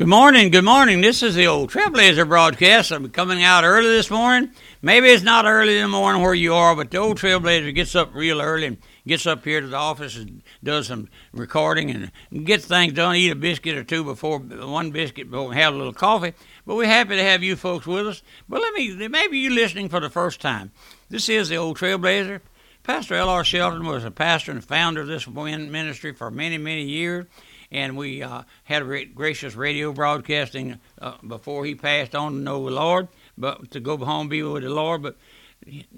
Good morning, good morning. This is the old Trailblazer broadcast. I'm coming out early this morning. Maybe it's not early in the morning where you are, but the old Trailblazer gets up real early and gets up here to the office and does some recording and gets things done. Eat a biscuit or two before one biscuit, before have a little coffee. But we're happy to have you folks with us. But let me, maybe you're listening for the first time. This is the old Trailblazer. Pastor L.R. Shelton was a pastor and founder of this ministry for many, many years and we uh, had a gracious radio broadcasting uh, before he passed on to know the Lord, but to go home be with the Lord. But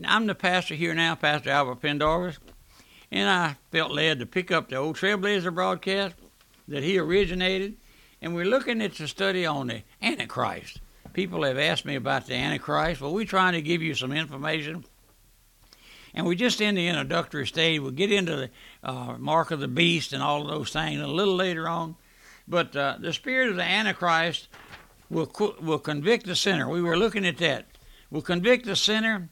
I'm the pastor here now, Pastor Albert Pendarvis, and I felt led to pick up the old Trailblazer broadcast that he originated, and we're looking at the study on the Antichrist. People have asked me about the Antichrist. Well, we're trying to give you some information and we're just in the introductory stage. We'll get into the uh, mark of the beast and all of those things a little later on. But uh, the spirit of the Antichrist will will convict the sinner. We were looking at that. Will convict the sinner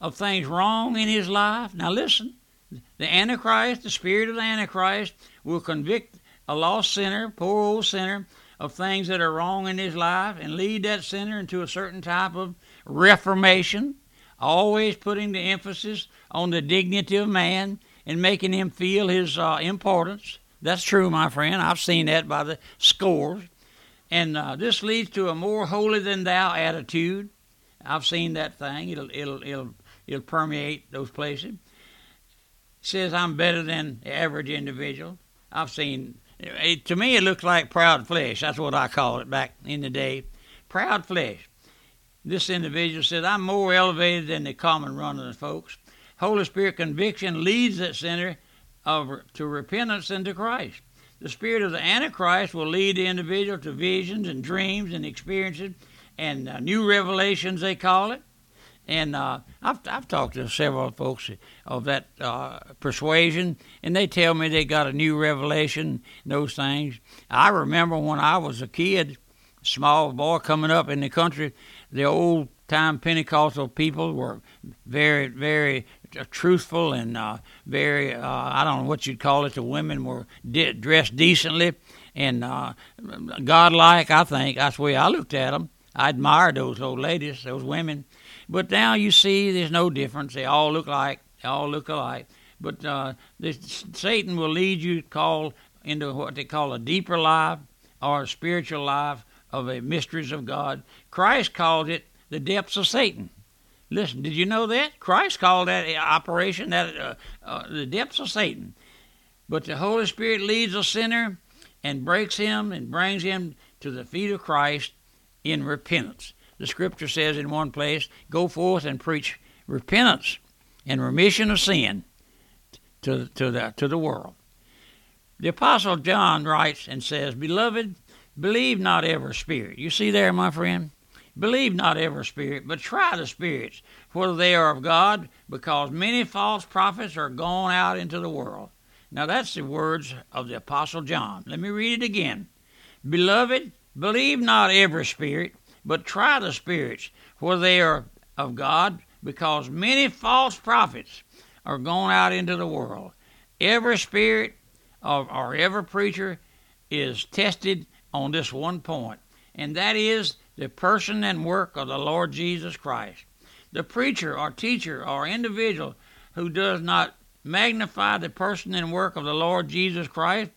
of things wrong in his life. Now listen, the Antichrist, the spirit of the Antichrist, will convict a lost sinner, poor old sinner, of things that are wrong in his life and lead that sinner into a certain type of reformation always putting the emphasis on the dignity of man and making him feel his uh, importance. That's true, my friend. I've seen that by the scores. And uh, this leads to a more holy than thou attitude. I've seen that thing. It'll it'll it'll it'll permeate those places. It says I'm better than the average individual. I've seen. It, to me, it looks like proud flesh. That's what I call it back in the day. Proud flesh. This individual said, I'm more elevated than the common run of the folks. Holy Spirit conviction leads that sinner of, to repentance and to Christ. The spirit of the Antichrist will lead the individual to visions and dreams and experiences and uh, new revelations, they call it. And uh, I've, I've talked to several folks of that uh, persuasion, and they tell me they got a new revelation, those things. I remember when I was a kid, small boy coming up in the country, the old time Pentecostal people were very, very truthful and uh, very, uh, I don't know what you'd call it, the women were de- dressed decently and uh, godlike, I think. That's the way I looked at them. I admired those old ladies, those women. But now you see there's no difference. They all look like, they all look alike. But uh, this, Satan will lead you to call into what they call a deeper life or a spiritual life of the mysteries of God. Christ called it the depths of Satan. Listen, did you know that? Christ called that operation that uh, uh, the depths of Satan. But the Holy Spirit leads a sinner and breaks him and brings him to the feet of Christ in repentance. The scripture says in one place, Go forth and preach repentance and remission of sin to, to, the, to the world. The Apostle John writes and says, Beloved, Believe not every spirit. You see there, my friend? Believe not every spirit, but try the spirits, whether they are of God, because many false prophets are gone out into the world. Now that's the words of the Apostle John. Let me read it again. Beloved, believe not every spirit, but try the spirits, whether they are of God, because many false prophets are gone out into the world. Every spirit of, or every preacher is tested on this one point, and that is the person and work of the Lord Jesus Christ. The preacher or teacher or individual who does not magnify the person and work of the Lord Jesus Christ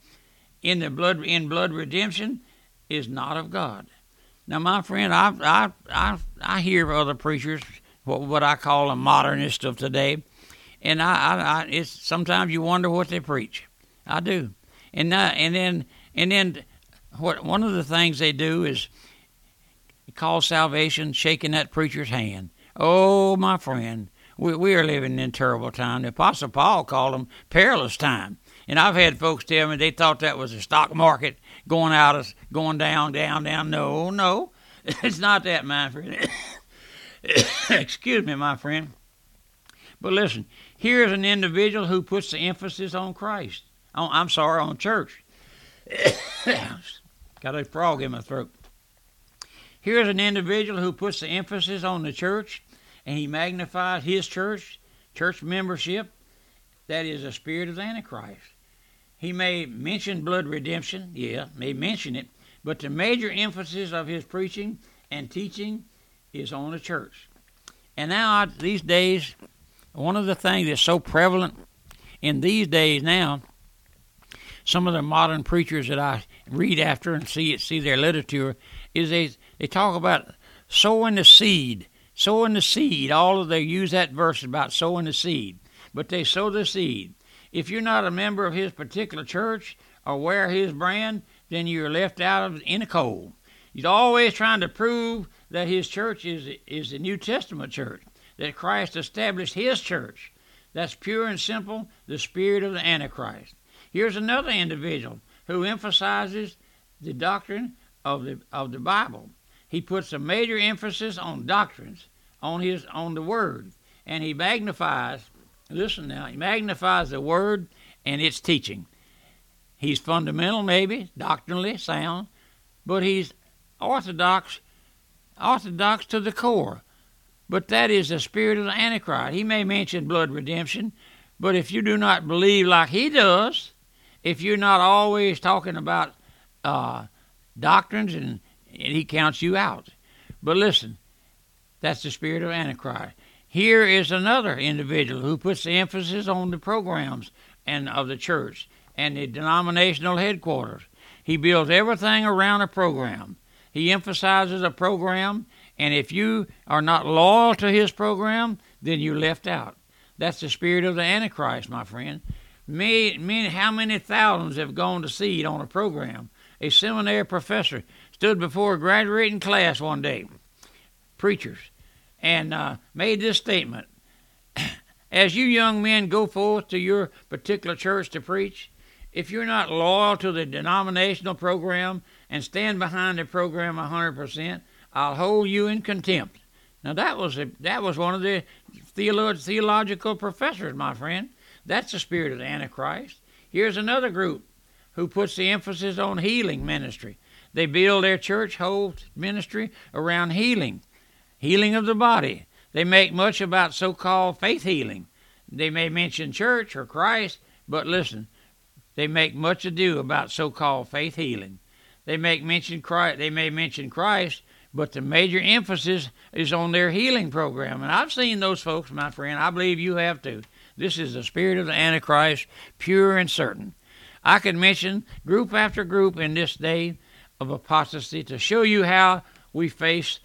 in the blood in blood redemption is not of God. Now, my friend, I I I, I hear other preachers, what what I call a modernist of today, and I, I, I it's sometimes you wonder what they preach. I do, and uh, and then and then what one of the things they do is call salvation shaking that preacher's hand. Oh, my friend, we, we are living in terrible time. The Apostle Paul called them perilous time. And I've had folks tell me they thought that was the stock market going out, of going down, down, down. No, no, it's not that, my friend. Excuse me, my friend. But listen, here's an individual who puts the emphasis on Christ. On, I'm sorry, on church. Got a frog in my throat. Here's an individual who puts the emphasis on the church and he magnifies his church, church membership. That is a spirit of the Antichrist. He may mention blood redemption, yeah, may mention it, But the major emphasis of his preaching and teaching is on the church. And now, these days, one of the things that's so prevalent in these days now, some of the modern preachers that I read after and see see their literature is they they talk about sowing the seed, sowing the seed. All of they use that verse about sowing the seed, but they sow the seed. If you're not a member of his particular church or wear his brand, then you're left out of in the cold. He's always trying to prove that his church is is the New Testament church, that Christ established his church. That's pure and simple the spirit of the Antichrist. Here's another individual who emphasizes the doctrine of the of the Bible. He puts a major emphasis on doctrines, on his on the word, and he magnifies listen now, he magnifies the word and its teaching. He's fundamental maybe, doctrinally sound, but he's orthodox orthodox to the core. But that is the spirit of the Antichrist. He may mention blood redemption, but if you do not believe like he does, if you're not always talking about uh, doctrines and, and he counts you out. But listen, that's the spirit of Antichrist. Here is another individual who puts the emphasis on the programs and of the church and the denominational headquarters. He builds everything around a program. He emphasizes a program, and if you are not loyal to his program, then you're left out. That's the spirit of the Antichrist, my friend. Many, many, how many thousands have gone to seed on a program? A seminary professor stood before a graduating class one day, preachers, and uh, made this statement As you young men go forth to your particular church to preach, if you're not loyal to the denominational program and stand behind the program 100%, I'll hold you in contempt. Now that was a, that was one of the theolo- theological professors, my friend. That's the spirit of the Antichrist. Here's another group who puts the emphasis on healing ministry. They build their church whole ministry around healing, healing of the body. They make much about so called faith healing. They may mention church or Christ, but listen, they make much ado about so called faith healing. They make mention Christ they may mention Christ, but the major emphasis is on their healing program. And I've seen those folks, my friend. I believe you have too. This is the spirit of the Antichrist, pure and certain. I could mention group after group in this day of apostasy to show you how we face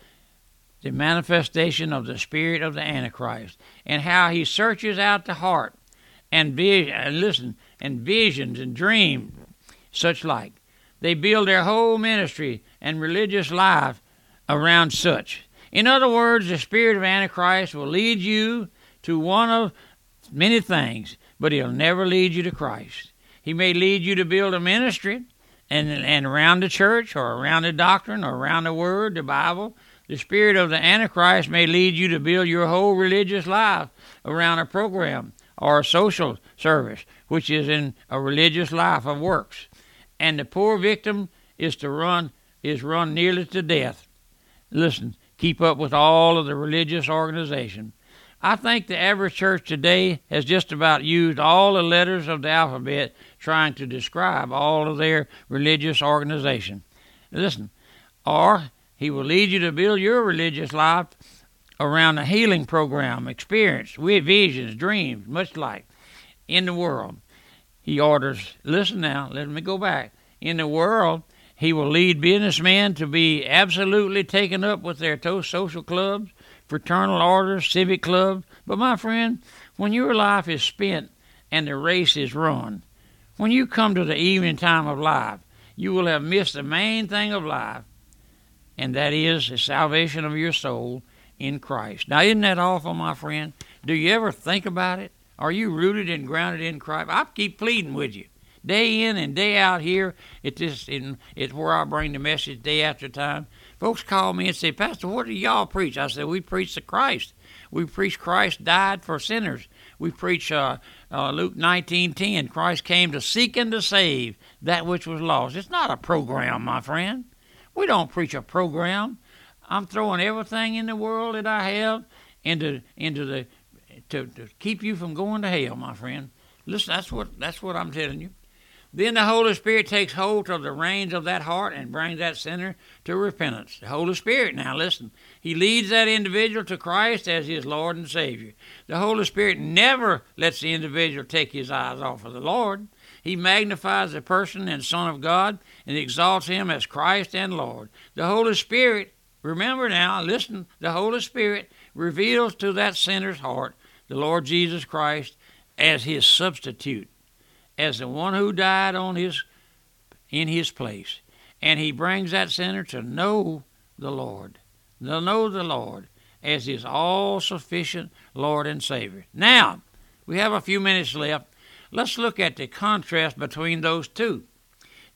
the manifestation of the spirit of the Antichrist and how he searches out the heart and and listen, and visions and dreams, such like. They build their whole ministry and religious life around such. In other words, the spirit of Antichrist will lead you to one of many things, but he'll never lead you to Christ. He may lead you to build a ministry and, and around the church or around the doctrine or around the word, the Bible. The spirit of the Antichrist may lead you to build your whole religious life around a program or a social service, which is in a religious life of works. And the poor victim is to run is run nearly to death. Listen, keep up with all of the religious organization. I think the average church today has just about used all the letters of the alphabet trying to describe all of their religious organization. Listen, or he will lead you to build your religious life around a healing program, experience, with visions, dreams, much like in the world. He orders, listen now, let me go back. In the world, he will lead businessmen to be absolutely taken up with their social clubs, fraternal orders, civic clubs. But my friend, when your life is spent and the race is run, when you come to the evening time of life, you will have missed the main thing of life, and that is the salvation of your soul in Christ. Now, isn't that awful, my friend? Do you ever think about it? Are you rooted and grounded in Christ? I keep pleading with you, day in and day out here. At this, in, it's where I bring the message day after time. Folks call me and say, Pastor, what do y'all preach? I said, we preach the Christ. We preach Christ died for sinners. We preach uh, uh, Luke 19:10. Christ came to seek and to save that which was lost. It's not a program, my friend. We don't preach a program. I'm throwing everything in the world that I have into into the to, to keep you from going to hell, my friend. Listen, that's what that's what I'm telling you. Then the Holy Spirit takes hold of the reins of that heart and brings that sinner to repentance. The Holy Spirit, now listen, He leads that individual to Christ as his Lord and Savior. The Holy Spirit never lets the individual take his eyes off of the Lord. He magnifies the person and Son of God and exalts him as Christ and Lord. The Holy Spirit, remember now, listen, the Holy Spirit reveals to that sinner's heart the Lord Jesus Christ as his substitute as the one who died on his in his place. And he brings that sinner to know the Lord. To know the Lord as his all sufficient Lord and Savior. Now, we have a few minutes left. Let's look at the contrast between those two.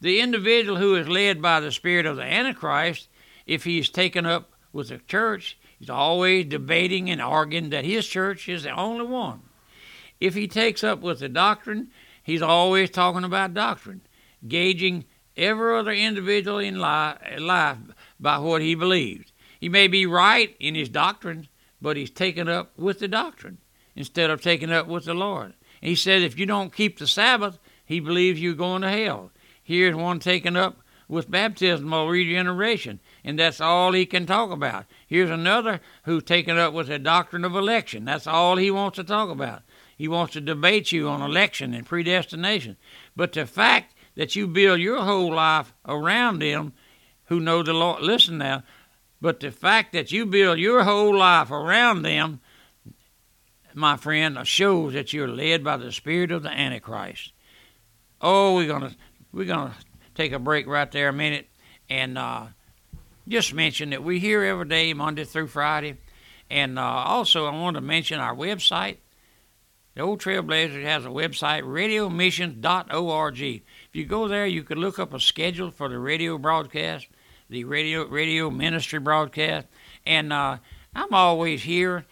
The individual who is led by the spirit of the Antichrist, if he is taken up with the church, he's always debating and arguing that his church is the only one. If he takes up with the doctrine He's always talking about doctrine, gauging every other individual in life by what he believes. He may be right in his doctrine, but he's taken up with the doctrine instead of taking up with the Lord. He says if you don't keep the Sabbath, he believes you're going to hell. Here's one taken up with baptism baptismal regeneration, and that's all he can talk about. Here's another who's taken up with the doctrine of election. That's all he wants to talk about. He wants to debate you on election and predestination. But the fact that you build your whole life around them who know the Lord, listen now, but the fact that you build your whole life around them, my friend, shows that you're led by the spirit of the Antichrist. Oh, we're gonna we're gonna take a break right there a minute and uh, just mention that we're here every day, Monday through Friday. And uh, also, I want to mention our website, the Old Trailblazer has a website, radiomission.org. If you go there, you can look up a schedule for the radio broadcast, the radio radio ministry broadcast, and uh, I'm always here.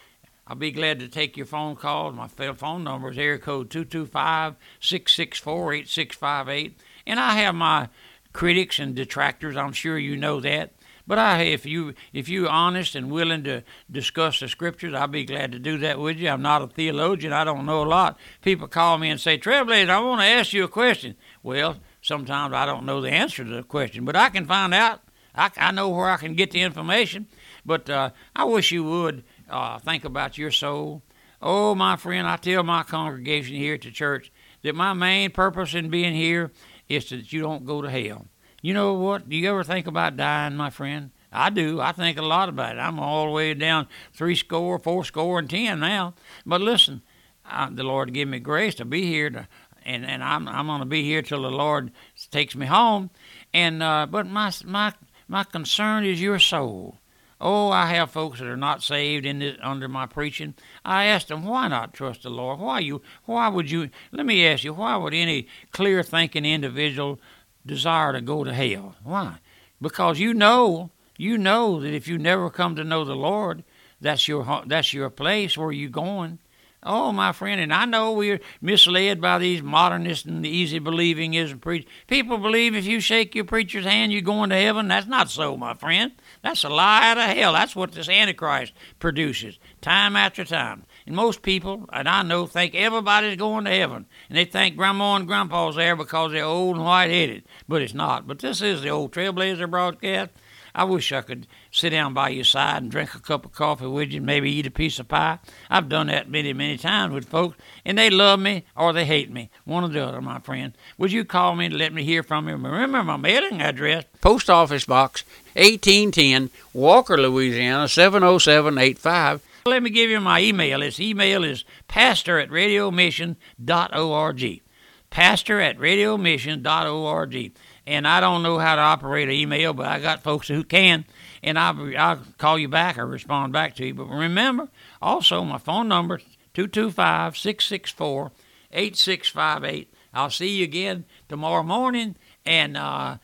I'll be glad to take your phone calls. My phone number is area code 225-664-8658. And I have my critics and detractors. I'm sure you know that. But I, if you if you honest and willing to discuss the scriptures, I'll be glad to do that with you. I'm not a theologian. I don't know a lot. People call me and say, Trailblazer, I want to ask you a question. Well, sometimes I don't know the answer to the question, but I can find out. I, I know where I can get the information. But uh, I wish you would uh, think about your soul. Oh, my friend, I tell my congregation here at the church that my main purpose in being here is that you don't go to hell. You know what? Do you ever think about dying, my friend? I do. I think a lot about it. I'm all the way down three score, four score, and ten now. But listen, I, the Lord give me grace to be here, to, and and I'm I'm going to be here till the Lord takes me home. And uh, but my my my concern is your soul. Oh, I have folks that are not saved in this, under my preaching. I ask them, why not trust the Lord? Why you? Why would you? Let me ask you, why would any clear-thinking individual desire to go to hell. Why? Because you know, you know that if you never come to know the Lord, that's your that's your place where you're going. Oh, my friend, and I know we're misled by these modernists and the easy believing ism preach. People believe if you shake your preacher's hand, you're going to heaven. That's not so, my friend. That's a lie out of hell. That's what this Antichrist produces, time after time. And most people, and I know, think everybody's going to heaven. And they think grandma and grandpa's there because they're old and white headed. But it's not. But this is the old Trailblazer broadcast. I wish I could sit down by your side and drink a cup of coffee with you and maybe eat a piece of pie. I've done that many, many times with folks, and they love me or they hate me. One or the other, my friend. Would you call me to let me hear from you? Remember my mailing address Post Office Box 1810, Walker, Louisiana 70785. Let me give you my email. Its email is pastor at radiomission.org. Pastor at radiomission.org. And I don't know how to operate an email, but I got folks who can. And I'll, I'll call you back or respond back to you. But remember, also, my phone number 225 664 8658. I'll see you again tomorrow morning. And uh,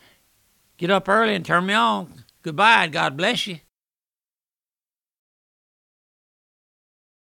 get up early and turn me on. Goodbye, and God bless you.